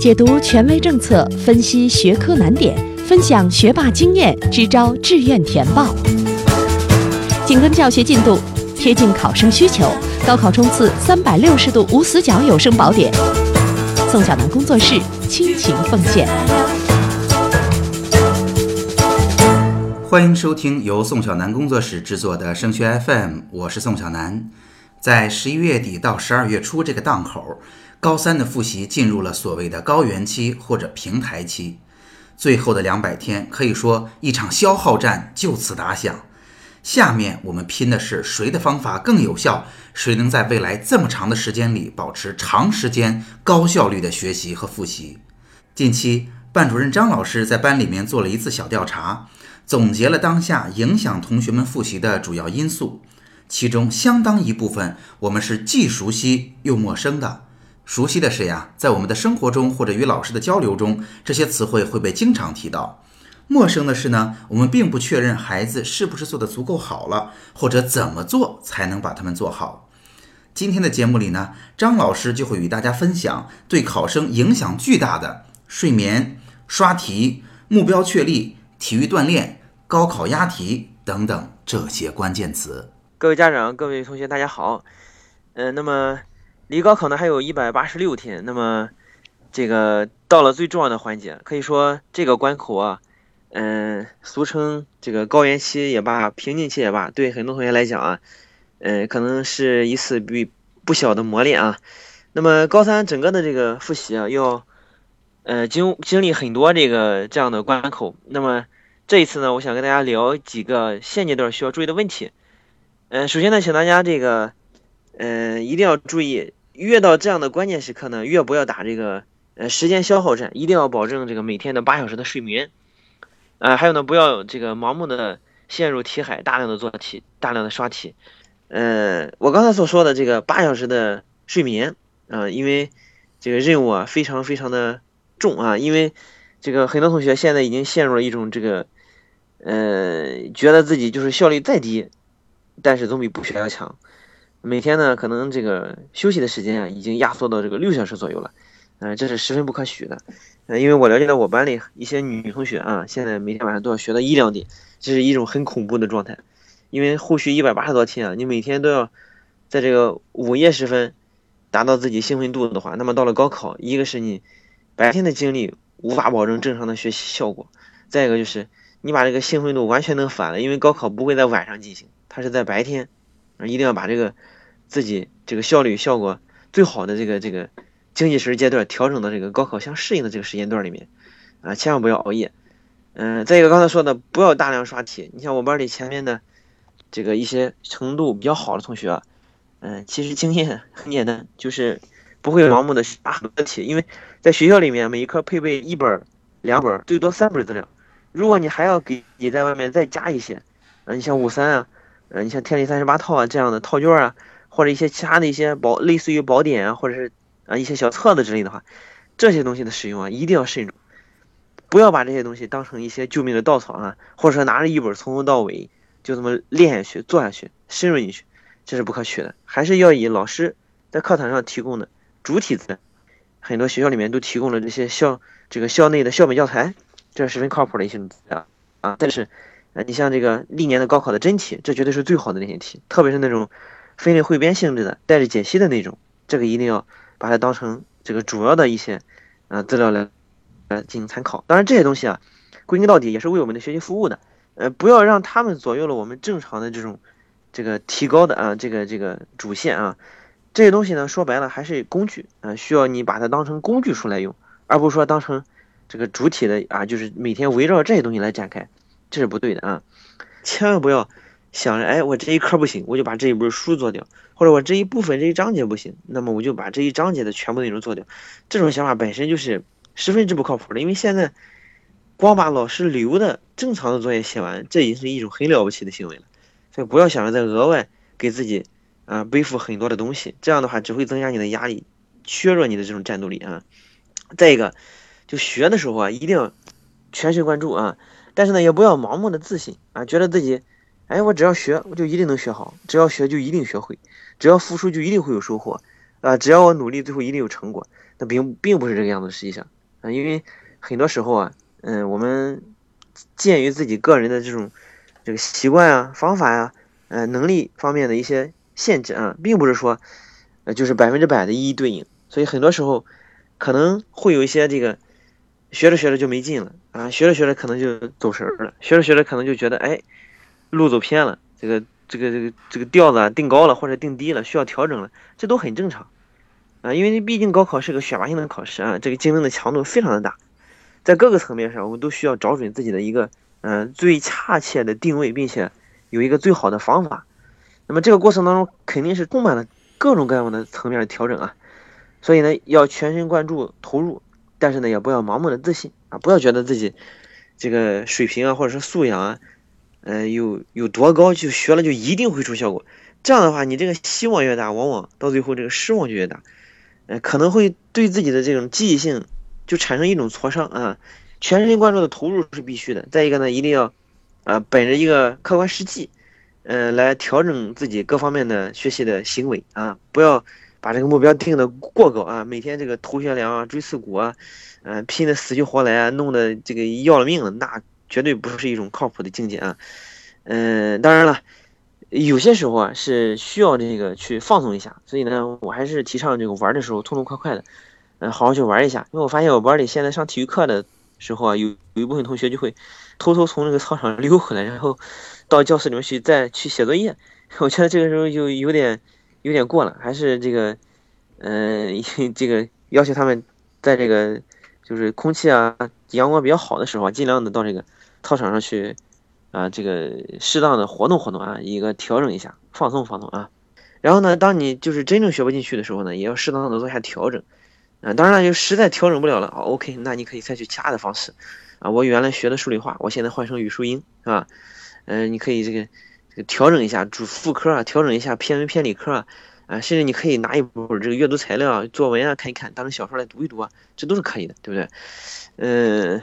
解读权威政策，分析学科难点，分享学霸经验，支招志愿填报。紧跟教学进度，贴近考生需求，高考冲刺三百六十度无死角有声宝典。宋小南工作室倾情奉献。欢迎收听由宋小南工作室制作的升学 FM，我是宋小南。在十一月底到十二月初这个档口，高三的复习进入了所谓的高原期或者平台期，最后的两百天可以说一场消耗战就此打响。下面我们拼的是谁的方法更有效，谁能在未来这么长的时间里保持长时间高效率的学习和复习。近期，班主任张老师在班里面做了一次小调查。总结了当下影响同学们复习的主要因素，其中相当一部分我们是既熟悉又陌生的。熟悉的是呀，在我们的生活中或者与老师的交流中，这些词汇会被经常提到；陌生的是呢，我们并不确认孩子是不是做得足够好了，或者怎么做才能把它们做好。今天的节目里呢，张老师就会与大家分享对考生影响巨大的睡眠、刷题、目标确立、体育锻炼。高考押题等等这些关键词。各位家长、各位同学，大家好。嗯，那么离高考呢还有一百八十六天，那么这个到了最重要的环节，可以说这个关口啊，嗯，俗称这个高原期也罢，瓶颈期也罢，对很多同学来讲啊，嗯，可能是一次比不小的磨练啊。那么高三整个的这个复习啊，要呃经经历很多这个这样的关口，那么。这一次呢，我想跟大家聊几个现阶段需要注意的问题。嗯，首先呢，请大家这个，嗯，一定要注意，越到这样的关键时刻呢，越不要打这个呃时间消耗战，一定要保证这个每天的八小时的睡眠。啊，还有呢，不要这个盲目的陷入题海，大量的做题，大量的刷题。呃，我刚才所说的这个八小时的睡眠啊，因为这个任务啊非常非常的重啊，因为这个很多同学现在已经陷入了一种这个。呃，觉得自己就是效率再低，但是总比不学要强。每天呢，可能这个休息的时间啊，已经压缩到这个六小时左右了。嗯，这是十分不可取的。嗯，因为我了解到我班里一些女同学啊，现在每天晚上都要学到一两点，这是一种很恐怖的状态。因为后续一百八十多天啊，你每天都要在这个午夜时分达到自己兴奋度的话，那么到了高考，一个是你白天的精力无法保证正常的学习效果，再一个就是。你把这个兴奋度完全能反了，因为高考不会在晚上进行，它是在白天，一定要把这个自己这个效率效果最好的这个这个经济时阶段调整到这个高考相适应的这个时间段里面，啊，千万不要熬夜。嗯，再一个刚才说的，不要大量刷题。你像我班里前面的这个一些程度比较好的同学，嗯，其实经验很简单，就是不会盲目的刷很多题，因为在学校里面每一科配备一本、两本，最多三本资料。如果你还要给你在外面再加一些，啊，你像五三啊，呃，你像天理三十八套啊这样的套卷啊，或者一些其他的一些宝，类似于宝典啊，或者是啊一些小册子之类的话，这些东西的使用啊，一定要慎重，不要把这些东西当成一些救命的稻草啊，或者说拿着一本从头到尾就这么练下去、做下去、深入进去，这是不可取的。还是要以老师在课堂上提供的主体资料，很多学校里面都提供了这些校这个校内的校本教材。这是十分靠谱的一些资料啊！但是，啊，你像这个历年的高考的真题，这绝对是最好的那些题，特别是那种分类汇编性质的、带着解析的那种，这个一定要把它当成这个主要的一些呃资料来来进行参考。当然，这些东西啊，归根到底也是为我们的学习服务的，呃，不要让他们左右了我们正常的这种这个提高的啊这个这个主线啊。这些东西呢，说白了还是工具啊，需要你把它当成工具书来用，而不是说当成。这个主体的啊，就是每天围绕这些东西来展开，这是不对的啊！千万不要想着，哎，我这一科不行，我就把这一本书做掉，或者我这一部分这一章节不行，那么我就把这一章节的全部内容做掉。这种想法本身就是十分之不靠谱的，因为现在光把老师留的正常的作业写完，这已经是一种很了不起的行为了。所以不要想着再额外给自己啊背负很多的东西，这样的话只会增加你的压力，削弱你的这种战斗力啊！再一个。就学的时候啊，一定要全神贯注啊，但是呢，也不要盲目的自信啊，觉得自己，哎，我只要学，我就一定能学好，只要学就一定学会，只要付出就一定会有收获啊，只要我努力，最后一定有成果。那并并不是这个样子，实际上啊，因为很多时候啊，嗯，我们鉴于自己个人的这种这个习惯啊、方法呀、呃能力方面的一些限制啊，并不是说呃就是百分之百的一一对应，所以很多时候可能会有一些这个学着学着就没劲了啊，学着学着可能就走神儿了，学着学着可能就觉得哎路走偏了，这个这个这个这个调子啊定高了或者定低了，需要调整了，这都很正常。啊，因为毕竟高考是个选拔性的考试啊，这个竞争的强度非常的大，在各个层面上，我们都需要找准自己的一个嗯最恰切的定位，并且有一个最好的方法。那么这个过程当中肯定是充满了各种各样的层面调整啊，所以呢要全神贯注投入，但是呢也不要盲目的自信啊，不要觉得自己这个水平啊或者是素养啊，呃有有多高就学了就一定会出效果，这样的话你这个希望越大，往往到最后这个失望就越大。呃，可能会对自己的这种记忆性就产生一种挫伤啊。全神贯注的投入是必须的。再一个呢，一定要啊，本着一个客观实际，呃，来调整自己各方面的学习的行为啊，不要把这个目标定的过高啊，每天这个头悬梁啊，锥刺股啊，嗯，拼的死去活来啊，弄得这个要了命了，那绝对不是一种靠谱的境界啊。嗯，当然了。有些时候啊是需要这个去放松一下，所以呢，我还是提倡这个玩的时候痛痛快快的，嗯，好好去玩一下。因为我发现我班里现在上体育课的时候啊，有有一部分同学就会偷偷从那个操场溜回来，然后到教室里面去再去写作业。我觉得这个时候就有点有点过了，还是这个，嗯，这个要求他们在这个就是空气啊、阳光比较好的时候，尽量的到这个操场上去。啊，这个适当的活动活动啊，一个调整一下，放松放松啊。然后呢，当你就是真正学不进去的时候呢，也要适当的做下调整。啊，当然了，就实在调整不了了，OK，那你可以采取其他的方式。啊，我原来学的数理化，我现在换成语数英，是吧？嗯，你可以这个调整一下主副科啊，调整一下偏文偏理科啊，啊，甚至你可以拿一本这个阅读材料啊、作文啊看一看，当成小说来读一读啊，这都是可以的，对不对？嗯，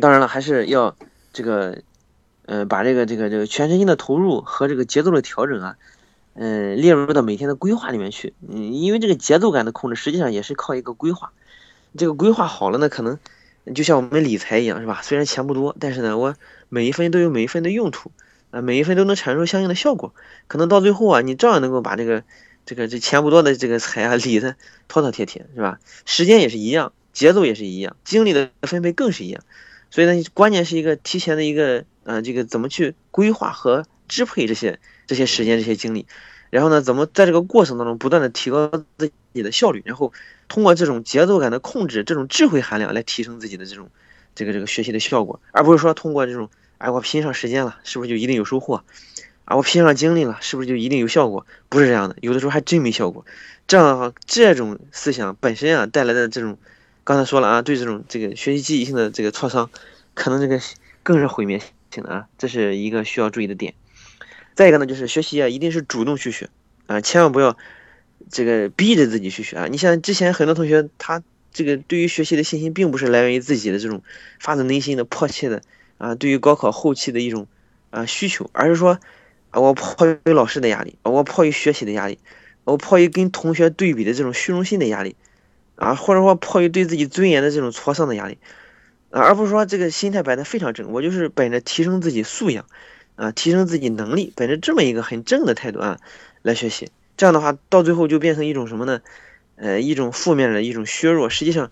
当然了，还是要这个。呃，把这个这个这个全身心的投入和这个节奏的调整啊，嗯，列入到每天的规划里面去。嗯，因为这个节奏感的控制，实际上也是靠一个规划。这个规划好了呢，可能就像我们理财一样，是吧？虽然钱不多，但是呢，我每一分都有每一分的用途，啊，每一分都能产生相应的效果。可能到最后啊，你照样能够把这个这个这钱不多的这个财啊理的妥妥帖帖，是吧？时间也是一样，节奏也是一样，精力的分配更是一样。所以呢，关键是一个提前的一个。呃，这个怎么去规划和支配这些这些时间、这些精力？然后呢，怎么在这个过程当中不断的提高自己的效率？然后通过这种节奏感的控制，这种智慧含量来提升自己的这种这个这个学习的效果，而不是说通过这种哎，我拼上时间了，是不是就一定有收获？啊，我拼上精力了，是不是就一定有效果？不是这样的，有的时候还真没效果。这样的话，这种思想本身啊带来的这种，刚才说了啊，对这种这个学习记忆性的这个挫伤，可能这个更是毁灭性。的啊，这是一个需要注意的点。再一个呢，就是学习啊，一定是主动去学啊，千万不要这个逼着自己去学啊。你像之前很多同学，他这个对于学习的信心，并不是来源于自己的这种发自内心的迫切的啊，对于高考后期的一种啊需求，而是说啊，我迫于老师的压力，我迫于学习的压力，我迫于跟同学对比的这种虚荣心的压力啊，或者说迫于对自己尊严的这种挫伤的压力。啊，而不是说这个心态摆的非常正，我就是本着提升自己素养，啊，提升自己能力，本着这么一个很正的态度啊来学习。这样的话，到最后就变成一种什么呢？呃，一种负面的一种削弱。实际上，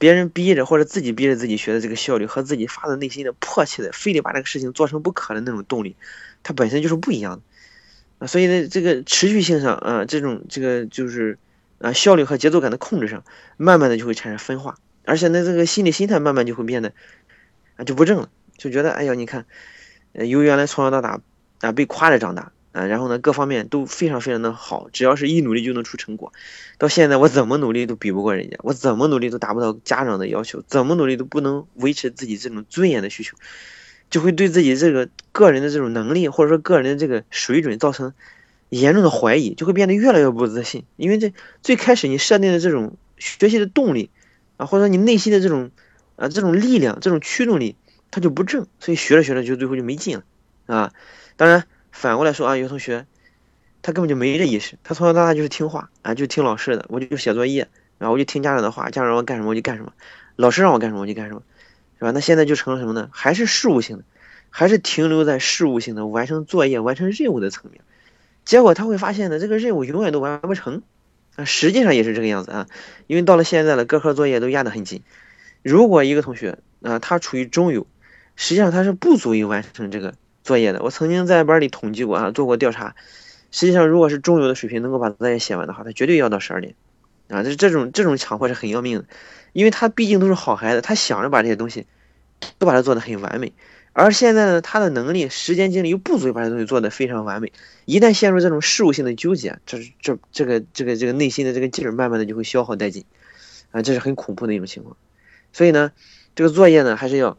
别人逼着或者自己逼着自己学的这个效率，和自己发自内心的迫切的，非得把这个事情做成不可的那种动力，它本身就是不一样的。啊，所以呢，这个持续性上啊，这种这个就是啊，效率和节奏感的控制上，慢慢的就会产生分化。而且呢，这个心理心态慢慢就会变得啊就不正了，就觉得哎呀，你看，由原来从小到大啊被夸着长大啊，然后呢各方面都非常非常的好，只要是一努力就能出成果，到现在我怎么努力都比不过人家，我怎么努力都达不到家长的要求，怎么努力都不能维持自己这种尊严的需求，就会对自己这个个人的这种能力或者说个人的这个水准造成严重的怀疑，就会变得越来越不自信，因为这最开始你设定的这种学习的动力。啊，或者说你内心的这种，啊，这种力量，这种驱动力，它就不正，所以学着学着就最后就没劲了，啊。当然反过来说啊，有同学，他根本就没这意识，他从小到大就是听话啊，就听老师的，我就写作业，然后我就听家长的话，家长让我干什么我就干什么，老师让我干什么我就干什么，是吧？那现在就成了什么呢？还是事务性的，还是停留在事务性的完成作业、完成任务的层面。结果他会发现呢，这个任务永远都完不成啊。实际上也是这个样子啊，因为到了现在了，各科作业都压得很紧。如果一个同学啊，他处于中游，实际上他是不足以完成这个作业的。我曾经在班里统计过啊，做过调查。实际上，如果是中游的水平能够把作业写完的话，他绝对要到十二点，啊，这这种这种强迫是很要命的，因为他毕竟都是好孩子，他想着把这些东西都把它做得很完美，而现在呢，他的能力、时间、精力又不足以把这东西做得非常完美，一旦陷入这种事务性的纠结，这这这个这个这个内心的这个劲儿，慢慢的就会消耗殆尽，啊，这是很恐怖的一种情况，所以呢，这个作业呢，还是要，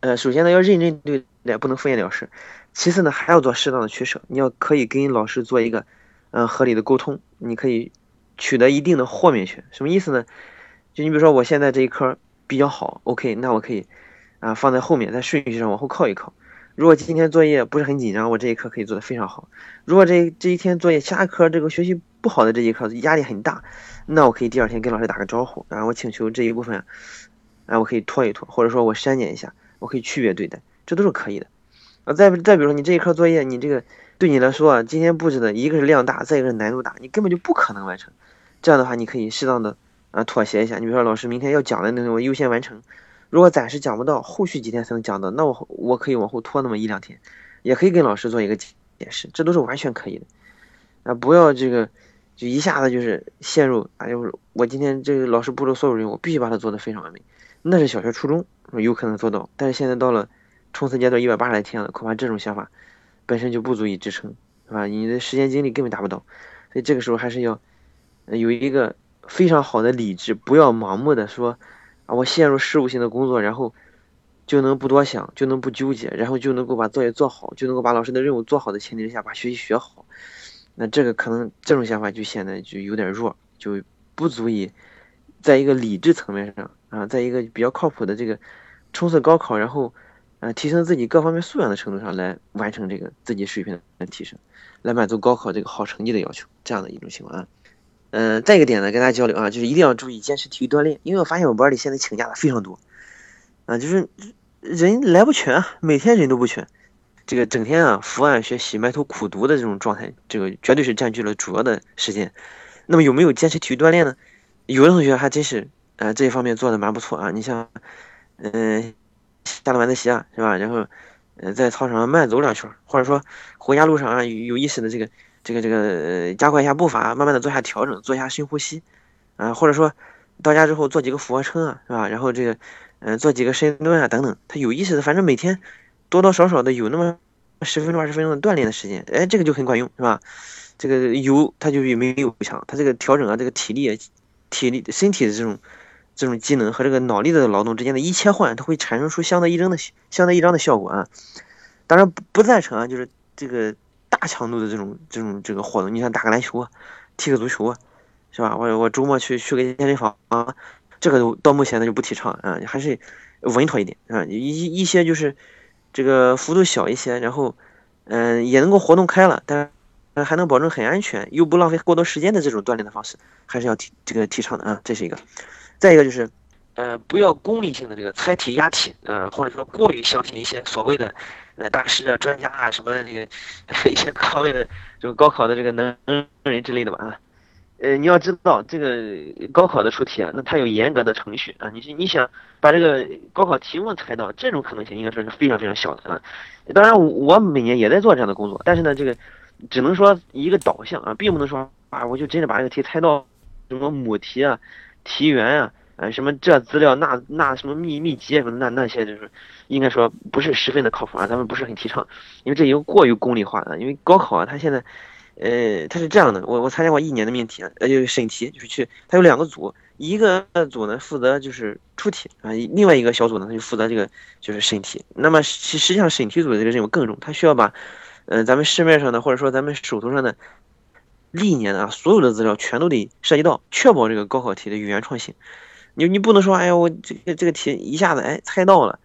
呃，首先呢，要认真对待，不能敷衍了事。其次呢，还要做适当的取舍。你要可以跟老师做一个，嗯，合理的沟通。你可以取得一定的豁免权。什么意思呢？就你比如说，我现在这一科比较好，OK，那我可以啊放在后面，在顺序上往后靠一靠。如果今天作业不是很紧张，我这一科可以做得非常好。如果这这一天作业其他科这个学习不好的这一科压力很大，那我可以第二天跟老师打个招呼，啊，我请求这一部分，啊，我可以拖一拖，或者说我删减一下，我可以区别对待，这都是可以的。啊，再再比如说，你这一科作业，你这个对你来说啊，今天布置的一个是量大，再一个是难度大，你根本就不可能完成。这样的话，你可以适当的啊妥协一下。你比如说，老师明天要讲的内容，我优先完成。如果暂时讲不到，后续几天才能讲到，那我我可以往后拖那么一两天，也可以跟老师做一个解释，这都是完全可以的。啊，不要这个就一下子就是陷入，哎呦，我今天这个老师布置所有任务，我必须把它做得非常完美。那是小学、初中有可能做到，但是现在到了。冲刺阶段一百八十来天了，恐怕这种想法本身就不足以支撑，是吧？你的时间精力根本达不到，所以这个时候还是要有一个非常好的理智，不要盲目的说啊，我陷入事务性的工作，然后就能不多想，就能不纠结，然后就能够把作业做好，就能够把老师的任务做好的前提之下把学习学好。那这个可能这种想法就显得就有点弱，就不足以在一个理智层面上啊，在一个比较靠谱的这个冲刺高考，然后。呃，提升自己各方面素养的程度上来完成这个自己水平的提升，来满足高考这个好成绩的要求，这样的一种情况啊。嗯，再一个点呢，跟大家交流啊，就是一定要注意坚持体育锻炼，因为我发现我班里现在请假的非常多，啊，就是人来不全，每天人都不全，这个整天啊伏案学习、埋头苦读的这种状态，这个绝对是占据了主要的时间。那么有没有坚持体育锻炼呢？有的同学还真是，呃，这一方面做的蛮不错啊。你像，嗯。下了晚自习啊，是吧？然后，呃，在操场上慢走两圈，或者说回家路上啊，有意识的这个这个这个加快一下步伐，慢慢的做下调整，做一下深呼吸，啊，或者说到家之后做几个俯卧撑啊，是吧？然后这个，嗯，做几个深蹲啊，等等，他有意识的，反正每天多多少少的有那么十分钟二十分钟的锻炼的时间，哎，这个就很管用，是吧？这个有他就比没有强，他这个调整啊，这个体力、体力、身体的这种。这种机能和这个脑力的劳动之间的一切换，它会产生出相得益彰的相得益彰的效果啊！当然不赞成啊，就是这个大强度的这种这种这个活动，你像打个篮球啊，踢个足球啊，是吧？我我周末去去个健身房啊，这个到目前呢就不提倡啊，还是稳妥一点啊，一一些就是这个幅度小一些，然后嗯也能够活动开了，但还能保证很安全又不浪费过多时间的这种锻炼的方式，还是要提这个提倡的啊，这是一个。再一个就是，呃，不要功利性的这个猜题押题，呃，或者说过于相信一些所谓的，呃，大师啊、专家啊什么的这个 一些各方面的这个高考的这个能人之类的吧啊，呃，你要知道这个高考的出题啊，那它有严格的程序啊，你你想把这个高考题目猜到，这种可能性应该说是非常非常小的啊。当然，我每年也在做这样的工作，但是呢，这个只能说一个导向啊，并不能说啊，我就真的把这个题猜到什么母题啊。题源啊，啊，什么这资料那那什么秘秘籍什么那那些就是，应该说不是十分的靠谱啊，咱们不是很提倡，因为这已经过于功利化了。因为高考啊，它现在，呃，它是这样的，我我参加过一年的命题啊，呃，就是审题，就是去，它有两个组，一个组呢负责就是出题啊，另外一个小组呢他就负责这个就是审题。那么实实际上审题组的这个任务更重，他需要把，呃，咱们市面上的或者说咱们手头上的。历年的啊，所有的资料全都得涉及到，确保这个高考题的原创性。你你不能说，哎呀，我这个这个题一下子哎猜到了，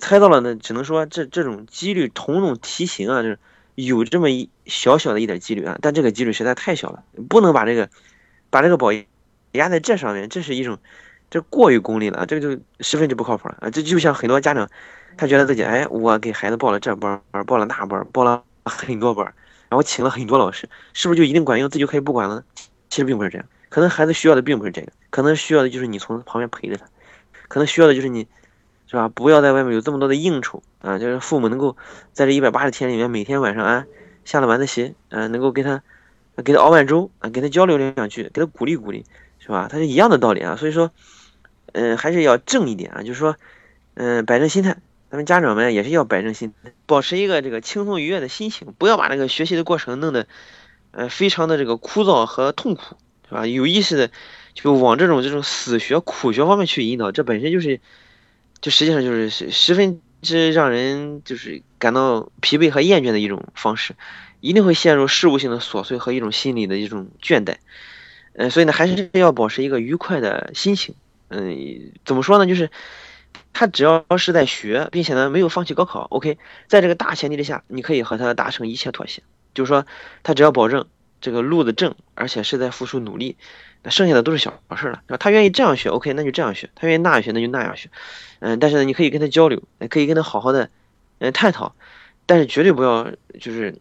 猜到了呢，只能说这这种几率同种题型啊，就是有这么一小小的一点几率啊，但这个几率实在太小了，不能把这个把这个宝压在这上面，这是一种这过于功利了，这个就十分之不靠谱了啊！这就像很多家长，他觉得自己哎，我给孩子报了这班报了那班报了很多班然后请了很多老师，是不是就一定管用，自己就可以不管了？其实并不是这样，可能孩子需要的并不是这个，可能需要的就是你从旁边陪着他，可能需要的就是你。是吧？不要在外面有这么多的应酬啊！就是父母能够在这一百八十天里面，每天晚上啊下了晚自习，嗯，能够给他给他熬碗粥啊，给他交流两句，给他鼓励鼓励，是吧？他是一样的道理啊。所以说，嗯，还是要正一点啊，就是说，嗯，摆正心态。咱们家长们也是要摆正心态，保持一个这个轻松愉悦的心情，不要把那个学习的过程弄得，呃，非常的这个枯燥和痛苦，是吧？有意识的就往这种这种死学苦学方面去引导，这本身就是。就实际上就是十十分之让人就是感到疲惫和厌倦的一种方式，一定会陷入事务性的琐碎和一种心理的一种倦怠，嗯，所以呢，还是要保持一个愉快的心情，嗯，怎么说呢？就是他只要是在学，并且呢没有放弃高考，OK，在这个大前提之下，你可以和他达成一切妥协，就是说他只要保证这个路子正，而且是在付出努力。那剩下的都是小事了，是吧？他愿意这样学，OK，那就这样学；他愿意那样学，那就那样学。嗯，但是呢，你可以跟他交流，可以跟他好好的，嗯，探讨，但是绝对不要就是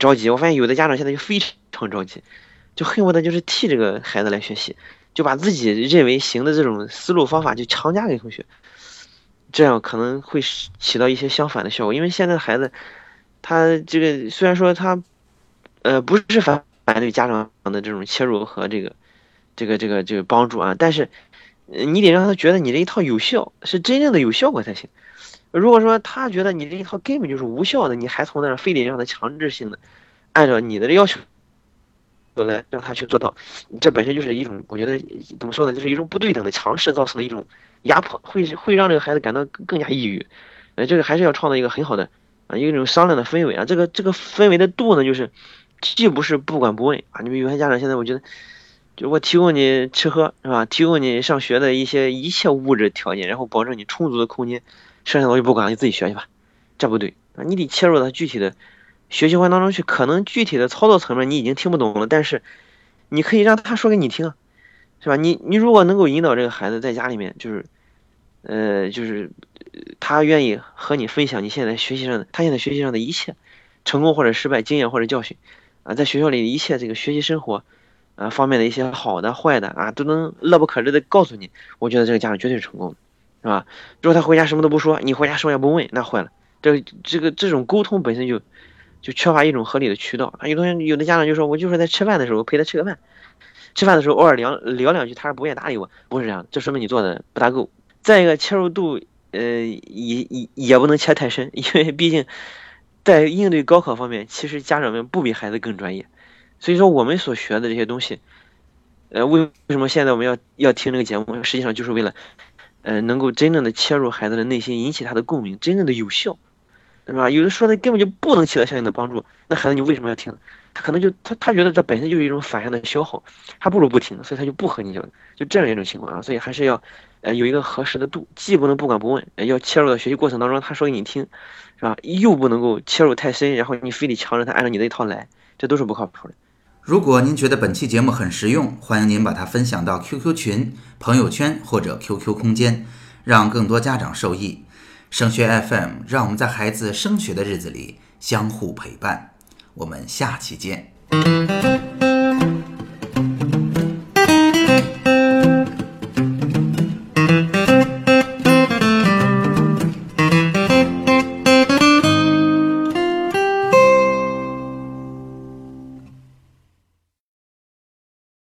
着急。我发现有的家长现在就非常着急，就恨不得就是替这个孩子来学习，就把自己认为行的这种思路方法就强加给同学，这样可能会起到一些相反的效果。因为现在的孩子，他这个虽然说他，呃，不是反反对家长的这种切入和这个。这个这个这个帮助啊，但是你得让他觉得你这一套有效，是真正的有效果才行。如果说他觉得你这一套根本就是无效的，你还从那儿非得让他强制性的按照你的要求来让他去做到，这本身就是一种我觉得怎么说呢，就是一种不对等的强势造成的一种压迫，会会让这个孩子感到更加抑郁。呃，这个还是要创造一个很好的啊一种商量的氛围啊。这个这个氛围的度呢，就是既不是不管不问啊。你们有些家长现在我觉得。就我提供你吃喝是吧？提供你上学的一些一切物质条件，然后保证你充足的空间，剩下的我就不管了，你自己学去吧。这不对啊！你得切入到具体的学习环当中去。可能具体的操作层面你已经听不懂了，但是你可以让他说给你听，是吧？你你如果能够引导这个孩子在家里面，就是呃，就是他愿意和你分享你现在学习上的他现在学习上的一切成功或者失败经验或者教训啊，在学校里的一切这个学习生活。啊，方面的一些好的、坏的啊，都能乐不可支的告诉你。我觉得这个家长绝对是成功的，是吧？如果他回家什么都不说，你回家什么也不问，那坏了。这、这个、这种沟通本身就就缺乏一种合理的渠道啊。有同学、有的家长就说，我就是在吃饭的时候陪他吃个饭，吃饭的时候偶尔聊聊两句，他是不愿意搭理我，不是这样，这说明你做的不大够。再一个，切入度，呃，也也也不能切太深，因为毕竟在应对高考方面，其实家长们不比孩子更专业。所以说，我们所学的这些东西，呃，为为什么现在我们要要听这个节目？实际上就是为了，呃，能够真正的切入孩子的内心，引起他的共鸣，真正的有效，对吧？有的说的根本就不能起到相应的帮助，那孩子你为什么要听？他可能就他他觉得这本身就是一种反向的消耗，还不如不听，所以他就不和你讲，就这样一种情况啊。所以还是要，呃，有一个合适的度，既不能不管不问，要切入到学习过程当中，他说给你听，是吧？又不能够切入太深，然后你非得强着他按照你的一套来，这都是不靠谱的。如果您觉得本期节目很实用，欢迎您把它分享到 QQ 群、朋友圈或者 QQ 空间，让更多家长受益。升学 FM，让我们在孩子升学的日子里相互陪伴。我们下期见。